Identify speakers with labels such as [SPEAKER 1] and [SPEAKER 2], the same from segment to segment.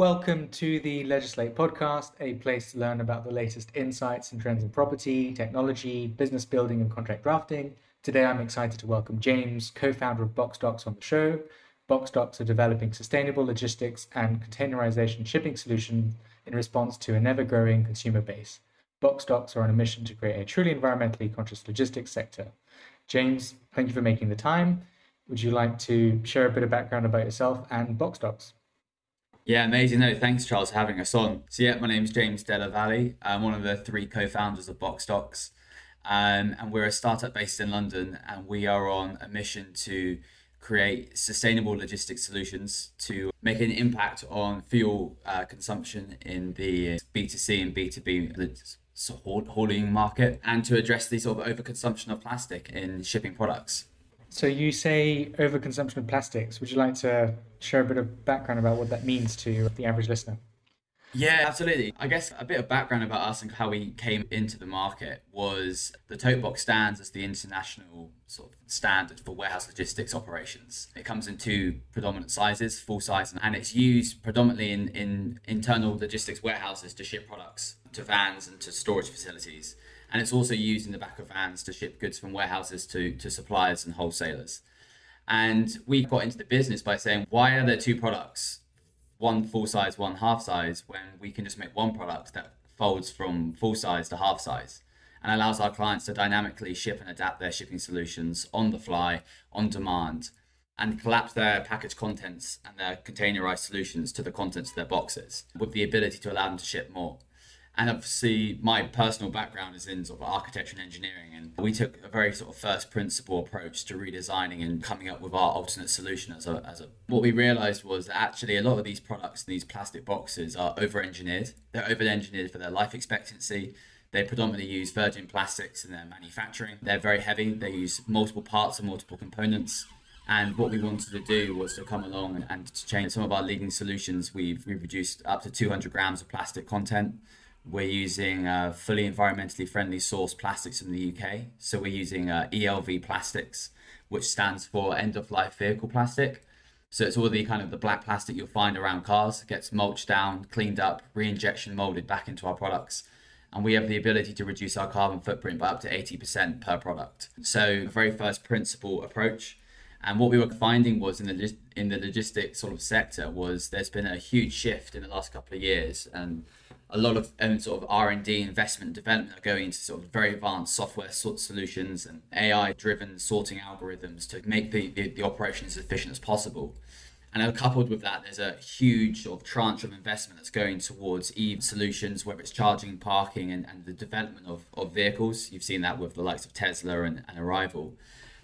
[SPEAKER 1] Welcome to the Legislate podcast, a place to learn about the latest insights and trends in property, technology, business building, and contract drafting. Today, I'm excited to welcome James, co founder of BoxxDocks, on the show. BoxxDocks are developing sustainable logistics and containerization shipping solutions in response to an ever growing consumer base. BoxxDocks are on a mission to create a truly environmentally conscious logistics sector. James, thank you for making the time. Would you like to share a bit of background about yourself and BoxxDocks?
[SPEAKER 2] Yeah, amazing. No, thanks, Charles, for having us on. So, yeah, my name is James Della Valle. I'm one of the three co founders of BoxxDocks. Um, and we're a startup based in London, and we are on a mission to create sustainable logistics solutions to make an impact on fuel uh, consumption in the B2C and B2B hauling market and to address the sort of overconsumption of plastic in shipping products.
[SPEAKER 1] So you say overconsumption of plastics. Would you like to share a bit of background about what that means to the average listener?
[SPEAKER 2] Yeah, absolutely. I guess a bit of background about us and how we came into the market was the tote box stands as the international sort of standard for warehouse logistics operations. It comes in two predominant sizes, full size, and it's used predominantly in, in internal logistics warehouses to ship products to vans and to storage facilities and it's also used in the back of vans to ship goods from warehouses to, to suppliers and wholesalers. And we got into the business by saying, why are there two products, one full size, one half size, when we can just make one product that folds from full size to half size and allows our clients to dynamically ship and adapt their shipping solutions on the fly, on demand, and collapse their package contents and their containerized solutions to the contents of their boxes with the ability to allow them to ship more. And obviously, my personal background is in sort of architecture and engineering, and we took a very sort of first principle approach to redesigning and coming up with our alternate solution. As a, as a what we realized was that actually a lot of these products, these plastic boxes, are over-engineered. They're over-engineered for their life expectancy. They predominantly use virgin plastics in their manufacturing. They're very heavy. They use multiple parts and multiple components. And what we wanted to do was to come along and to change some of our leading solutions. We've, we've reduced up to 200 grams of plastic content we're using uh, fully environmentally friendly source plastics from the UK. So we're using uh, ELV plastics, which stands for end of life vehicle plastic. So it's all the kind of the black plastic you'll find around cars, gets mulched down, cleaned up, re-injection molded back into our products. And we have the ability to reduce our carbon footprint by up to 80% per product. So very first principle approach. And what we were finding was in the in the logistics sort of sector was there's been a huge shift in the last couple of years and a lot of um, sort of R&D investment and development are going into sort of very advanced software sort solutions and AI driven sorting algorithms to make the, the, the operation as efficient as possible. And coupled with that, there's a huge sort of tranche of investment that's going towards EV solutions, whether it's charging, parking, and, and the development of, of vehicles. You've seen that with the likes of Tesla and, and Arrival.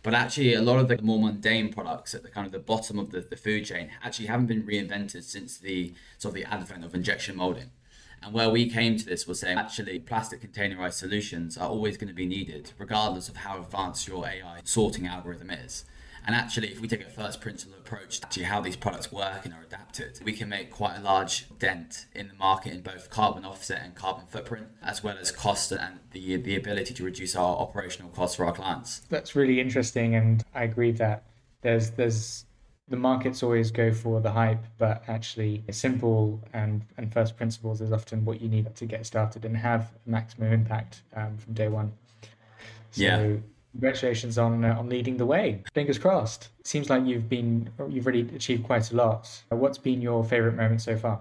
[SPEAKER 2] But actually, a lot of the more mundane products at the kind of the bottom of the, the food chain actually haven't been reinvented since the sort of the advent of injection molding. And where we came to this was saying actually plastic containerized solutions are always going to be needed, regardless of how advanced your AI sorting algorithm is. And actually, if we take a first principle approach to how these products work and are adapted, we can make quite a large dent in the market in both carbon offset and carbon footprint, as well as cost and the, the ability to reduce our operational costs for our clients.
[SPEAKER 1] That's really interesting. And I agree that there's, there's the markets always go for the hype, but actually, simple and, and first principles is often what you need to get started and have maximum impact um, from day one.
[SPEAKER 2] So, yeah.
[SPEAKER 1] Congratulations on uh, on leading the way. Fingers crossed. Seems like you've been you've already achieved quite a lot. What's been your favorite moment so far?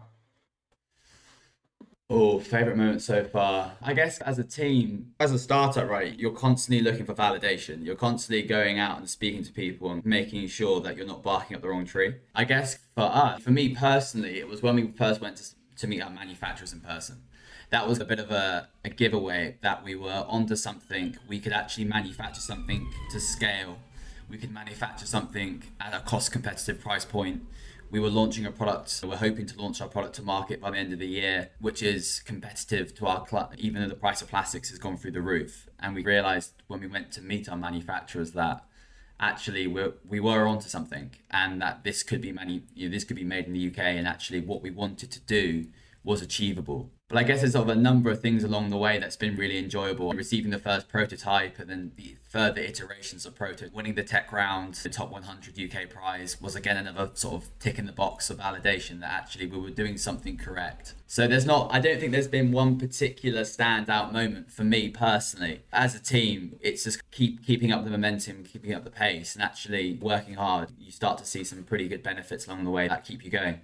[SPEAKER 2] Oh, favorite moment so far. I guess as a team, as a startup, right, you're constantly looking for validation. You're constantly going out and speaking to people and making sure that you're not barking up the wrong tree. I guess for us, for me personally, it was when we first went to, to meet our manufacturers in person. That was a bit of a, a giveaway that we were onto something. We could actually manufacture something to scale. We could manufacture something at a cost competitive price point we were launching a product. We're hoping to launch our product to market by the end of the year, which is competitive to our even though the price of plastics has gone through the roof. And we realized when we went to meet our manufacturers that actually we're, we were onto something, and that this could be many, you know, this could be made in the UK. And actually, what we wanted to do was achievable. But I guess there's sort of a number of things along the way that's been really enjoyable. Receiving the first prototype and then the further iterations of prototype, winning the TechRound, the top 100 UK prize was again another sort of tick in the box of validation that actually we were doing something correct. So there's not, I don't think there's been one particular standout moment for me personally. As a team, it's just keep keeping up the momentum, keeping up the pace, and actually working hard. You start to see some pretty good benefits along the way that keep you going.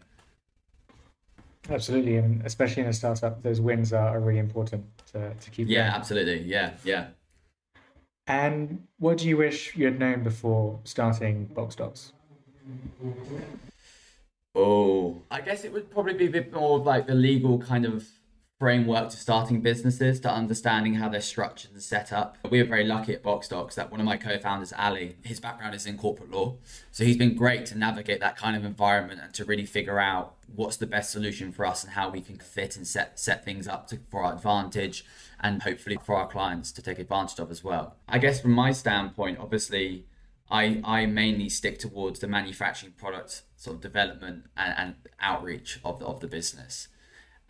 [SPEAKER 1] Absolutely, and especially in a startup, those wins are, are really important to, to keep.
[SPEAKER 2] Yeah,
[SPEAKER 1] going.
[SPEAKER 2] absolutely. Yeah, yeah.
[SPEAKER 1] And what do you wish you had known before starting Box BoxxDocks?
[SPEAKER 2] Oh, I guess it would probably be a bit more of like the legal kind of framework to starting businesses, to understanding how they're structured and set up. We were very lucky at BoxxDocks that one of my co-founders, Ali, his background is in corporate law. So he's been great to navigate that kind of environment and to really figure out what's the best solution for us and how we can fit and set set things up to, for our advantage and hopefully for our clients to take advantage of as well. I guess from my standpoint, obviously I, I mainly stick towards the manufacturing product sort of development and, and outreach of the, of the business.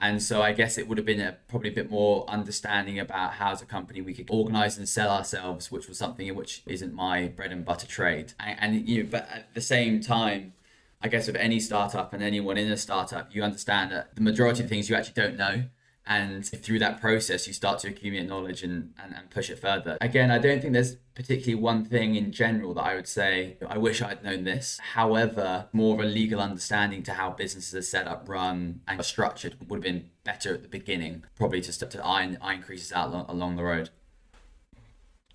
[SPEAKER 2] And so I guess it would have been a, probably a bit more understanding about how as a company we could organize and sell ourselves, which was something which isn't my bread and butter trade. And, and you know, but at the same time, I guess with any startup and anyone in a startup, you understand that the majority of things you actually don't know and through that process you start to accumulate knowledge and, and, and push it further. Again i don't think there's particularly one thing in general that i would say i wish i'd known this. However more of a legal understanding to how businesses are set up run and structured would have been better at the beginning probably to, to iron, iron creases out along, along the road.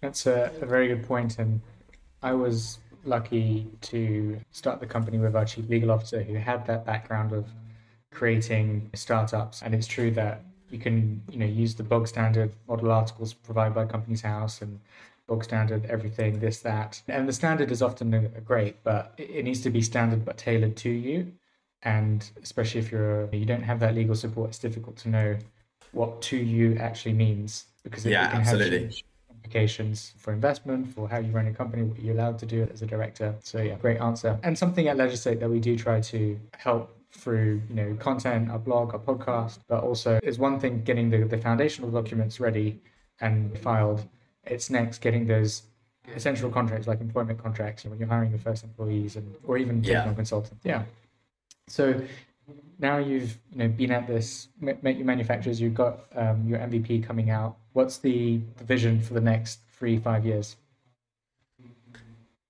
[SPEAKER 1] That's a, a very good point and i was lucky to start the company with our chief legal officer who had that background of creating startups. And it's true that you can you know use the bog standard model articles provided by Companies House and bog standard everything this that. And the standard is often great but it needs to be standard but tailored to you. And especially if you're you don't have that legal support it's difficult to know what to you actually means because it,
[SPEAKER 2] yeah,
[SPEAKER 1] it can
[SPEAKER 2] absolutely.
[SPEAKER 1] have implications for investment for how you run a company what you're allowed to do as a director. So yeah great answer. And something at legislate that we do try to help through you know content, a blog, a podcast, but also is one thing getting the, the foundational documents ready and filed. It's next getting those essential contracts like employment contracts you when you're hiring your first employees and or even
[SPEAKER 2] Yeah.
[SPEAKER 1] on consultants. Yeah. So now you've you know been at this make your manufacturers. You've got um, your MVP coming out. What's the, the vision for the next three five years?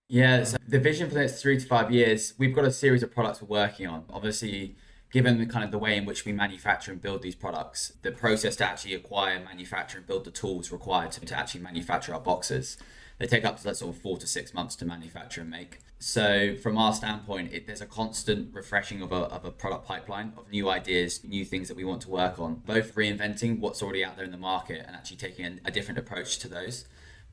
[SPEAKER 2] Yeah, so the vision for the next three to five years, we've got a series of products we're working on. Obviously, given the kind of the way in which we manufacture and build these products, the process to actually acquire, manufacture, and build the tools required to, to actually manufacture our boxes, they take up to like sort of four to six months to manufacture and make. So from our standpoint, it, there's a constant refreshing of a, of a product pipeline of new ideas, new things that we want to work on, both reinventing what's already out there in the market and actually taking a, a different approach to those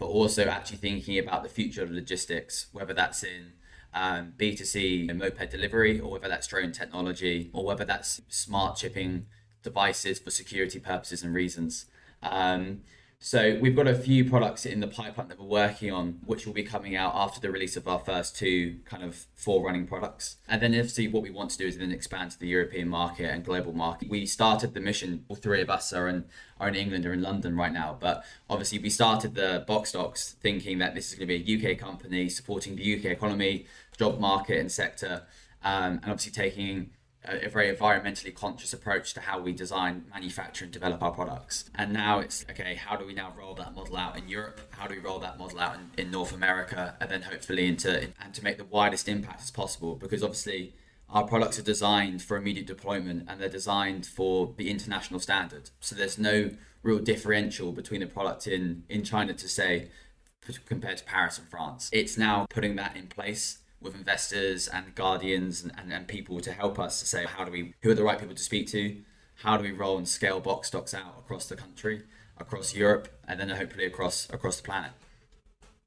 [SPEAKER 2] but also actually thinking about the future of logistics, whether that's in um, B2C and moped delivery, or whether that's drone technology, or whether that's smart chipping devices for security purposes and reasons. Um, so we've got a few products in the pipeline that we're working on, which will be coming out after the release of our first two kind of forerunning products. And then obviously what we want to do is then expand to the European market and global market. We started the mission, all three of us are in are in England or in London right now, but obviously we started the BoxxDocks thinking that this is going to be a UK company supporting the UK economy, job market and sector, um, and obviously taking a, very environmentally conscious approach to how we design, manufacture, and develop our products. And now it's okay, how do we now roll that model out in Europe? How do we roll that model out in, in North America? And then hopefully into and to make the widest impact as possible because obviously our products are designed for immediate deployment and they're designed for the international standard. So there's no real differential between the product in, in China to say compared to Paris and France. It's now putting that in place with investors and guardians and, and, and people to help us to say how do we who are the right people to speak to? How do we roll and scale BoxxDocks out across the country across europe and then hopefully across across the planet?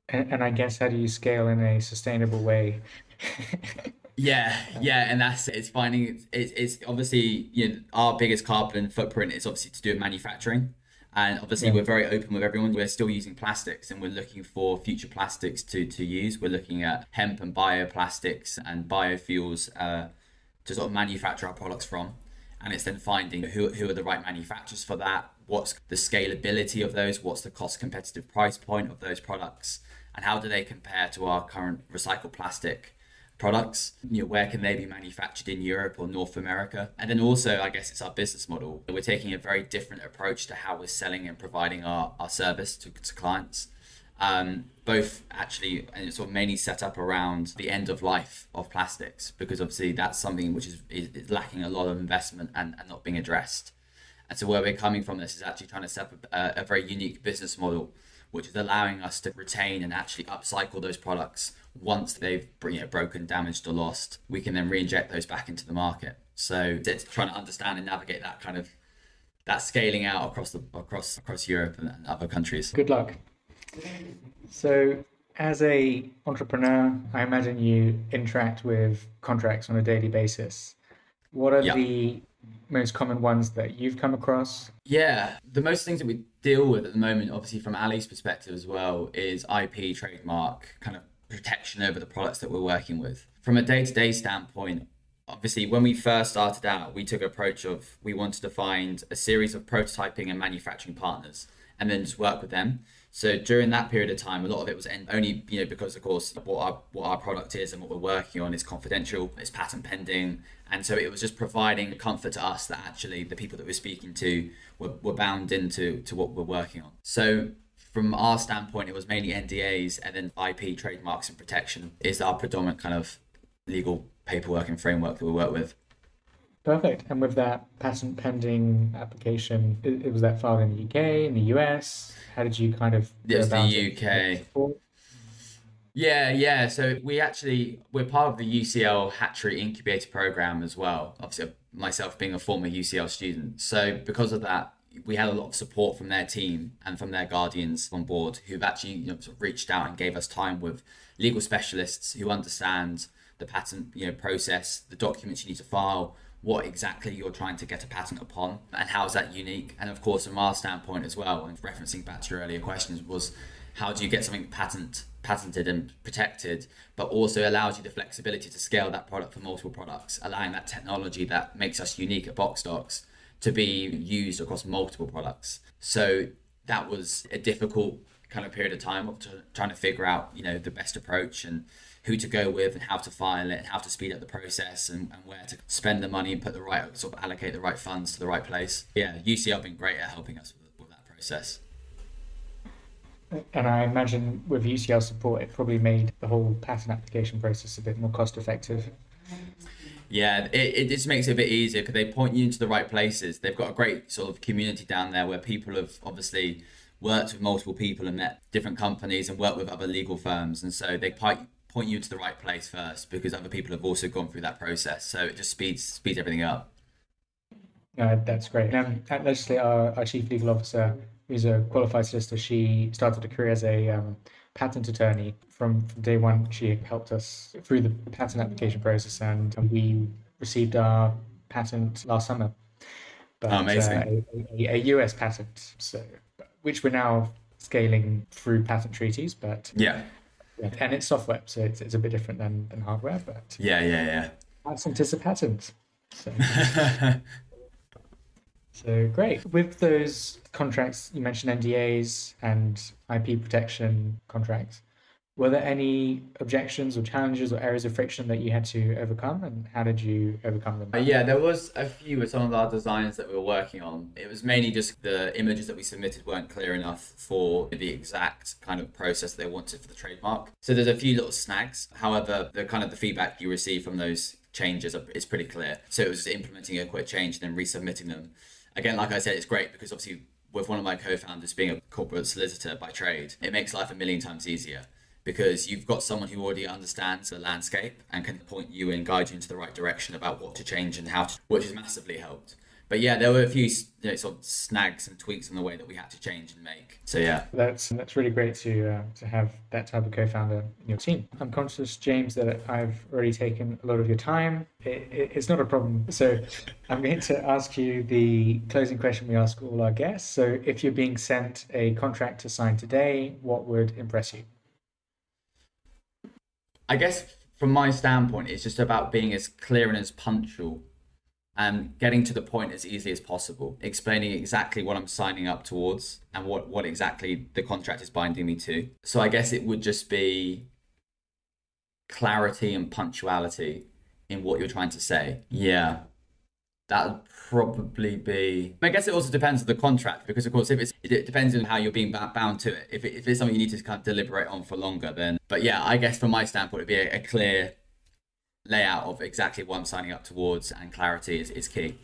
[SPEAKER 1] And, and I guess how do you scale in a sustainable way?
[SPEAKER 2] yeah yeah and that's it's finding it's, it's obviously you know our biggest carbon footprint is obviously to do with manufacturing and obviously
[SPEAKER 1] Yeah.
[SPEAKER 2] we're very open with everyone. We're still using plastics and we're looking for future plastics to to use. We're looking at hemp and bioplastics and biofuels uh, to sort of manufacture our products from. And it's then finding who, who are the right manufacturers for that what's the scalability of those what's the cost competitive price point of those products and how do they compare to our current recycled plastic products you know where can they be manufactured in europe or north america? And then also i guess it's our business model. We're taking a very different approach to how we're selling and providing our, our service to, to clients. Um, both actually and it's sort of mainly set up around the end of life of plastics because obviously that's something which is, is lacking a lot of investment and, and not being addressed. And so where we're coming from this is actually trying to set up a, a very unique business model which is allowing us to retain and actually upcycle those products. Once they've you know, broken damaged or lost we can then re-inject those back into the market. So it's trying to understand and navigate that kind of that scaling out across the across across europe and, and other countries.
[SPEAKER 1] Good luck. So, as a entrepreneur, I imagine you interact with contracts on a daily basis. What are the most common ones that you've come across?
[SPEAKER 2] Yeah, the most things that we deal with at the moment, obviously from Ali's perspective as well, is IP, trademark, kind of protection over the products that we're working with. From a day-to-day standpoint, obviously when we first started out, we took an approach of we wanted to find a series of prototyping and manufacturing partners and then just work with them. So during that period of time, a lot of it was only you know because of course what our what our product is and what we're working on is confidential, it's patent pending, and so it was just providing comfort to us that actually the people that we're speaking to were, were bound into to what we're working on. So from our standpoint, it was mainly NDAs and then IP, trademarks, and protection is our predominant kind of legal paperwork and framework that we work with.
[SPEAKER 1] Perfect. And with that patent pending application, it, it was that filed in the UK, in the US? How did you kind of?
[SPEAKER 2] It's the UK. Yeah, yeah. So we actually we're part of the UCL Hatchery Incubator Program as well. Obviously, uh, myself being a former UCL student, so because of that, we had a lot of support from their team and from their guardians on board who've actually you know, sort of reached out and gave us time with legal specialists who understand the patent you know process, the documents you need to file, what exactly you're trying to get a patent upon and how is that unique? And of course from our standpoint as well and referencing back to your earlier questions was how do you get something patent patented and protected but also allows you the flexibility to scale that product for multiple products allowing that technology that makes us unique at BoxxDocks to be used across multiple products. So that was a difficult kind of period of time of trying to figure out you know the best approach and who to go with and how to file it and how to speed up the process and, and where to spend the money and put the right sort of allocate the right funds to the right place. Yeah, UCL have been great at helping us with, with that process.
[SPEAKER 1] And I imagine with UCL support, it probably made the whole patent application process a bit more cost effective.
[SPEAKER 2] Yeah, it, it just makes it a bit easier because they point you into the right places. They've got a great sort of community down there where people have obviously worked with multiple people and met different companies and worked with other legal firms. And so they point you to the right place first because other people have also gone through that process. So it just speeds speeds everything up.
[SPEAKER 1] Uh, that's great. Um, at Legislate, our, our chief legal officer, who's a qualified solicitor, she started a career as a um, patent attorney. From, from day one, she helped us through the patent application process, and, and we received our patent last summer.
[SPEAKER 2] But, oh, amazing.
[SPEAKER 1] Uh, a, a, US patent, so which we're now scaling through patent treaties, but
[SPEAKER 2] yeah.
[SPEAKER 1] And it's software, so it's, it's a bit different than, than hardware, but
[SPEAKER 2] yeah, yeah, yeah.
[SPEAKER 1] Patent is a patent. So. so great. With those contracts, you mentioned NDAs and IP protection contracts. Were there any objections or challenges or areas of friction that you had to overcome, and how did you overcome them?
[SPEAKER 2] Uh, yeah, there was a few with some of our designs that we were working on. It was mainly just the images that we submitted weren't clear enough for the exact kind of process they wanted for the trademark. So there's a few little snags. However, the kind of the feedback you receive from those changes is pretty clear. So it was implementing a quick change and then resubmitting them. Again, like I said, it's great because obviously with one of my co-founders being a corporate solicitor by trade, it makes life a million times easier because you've got someone who already understands the landscape and can point you and guide you into the right direction about what to change and how to, which has massively helped. But yeah, there were a few you know, sort of snags and tweaks in the way that we had to change and make. So yeah,
[SPEAKER 1] that's that's really great to uh, to have that type of co-founder in your team. I'm conscious, James, that I've already taken a lot of your time. It, it, it's not a problem. So I'm going to ask you the closing question we ask all our guests. So if you're being sent a contract to sign today, what would impress you?
[SPEAKER 2] I guess from my standpoint, it's just about being as clear and as punctual and getting to the point as easily as possible, explaining exactly what I'm signing up towards and what, what exactly the contract is binding me to. So I guess it would just be clarity and punctuality in what you're trying to say. Yeah. That would probably be. I guess it also depends on the contract because, of course, if it's it depends on how you're being bound to it. If, it, if it's something you need to kind of deliberate on for longer, then. But yeah, I guess from my standpoint, it'd be a, a clear layout of exactly what I'm signing up towards and clarity is, is key.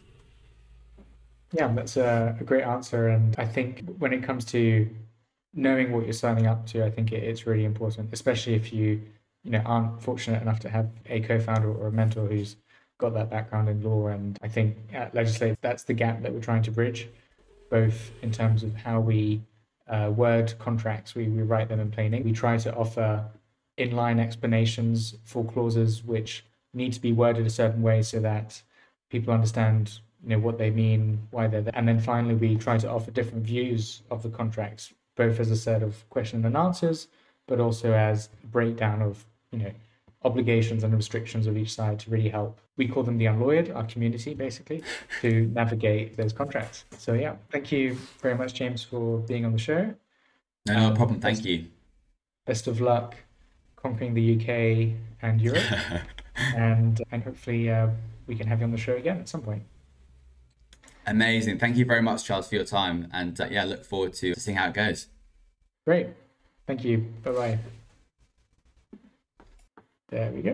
[SPEAKER 1] Yeah, that's a, a great answer. And I think when it comes to knowing what you're signing up to, I think it, it's really important, especially if you, you know, aren't fortunate enough to have a co-founder or a mentor who's got that background in law. And I think at Legislate, that's the gap that we're trying to bridge, both in terms of how we uh, word contracts, we, we write them in plain English. We try to offer inline explanations for clauses which need to be worded a certain way so that people understand you know what they mean why they're there and then finally we try to offer different views of the contracts both as a set of question and answers but also as breakdown of you know obligations and restrictions of each side to really help we call them the unlawyered our community basically to navigate those contracts so yeah thank you very much james for being on the show
[SPEAKER 2] no, no um, problem thank best, you
[SPEAKER 1] best of luck conquering the uk and europe and and hopefully uh, we can have you on the show again at some point.
[SPEAKER 2] Amazing. Thank you very much, Charles, for your time. And uh, yeah, look forward to seeing how it goes.
[SPEAKER 1] Great. Thank you. Bye bye. There we go.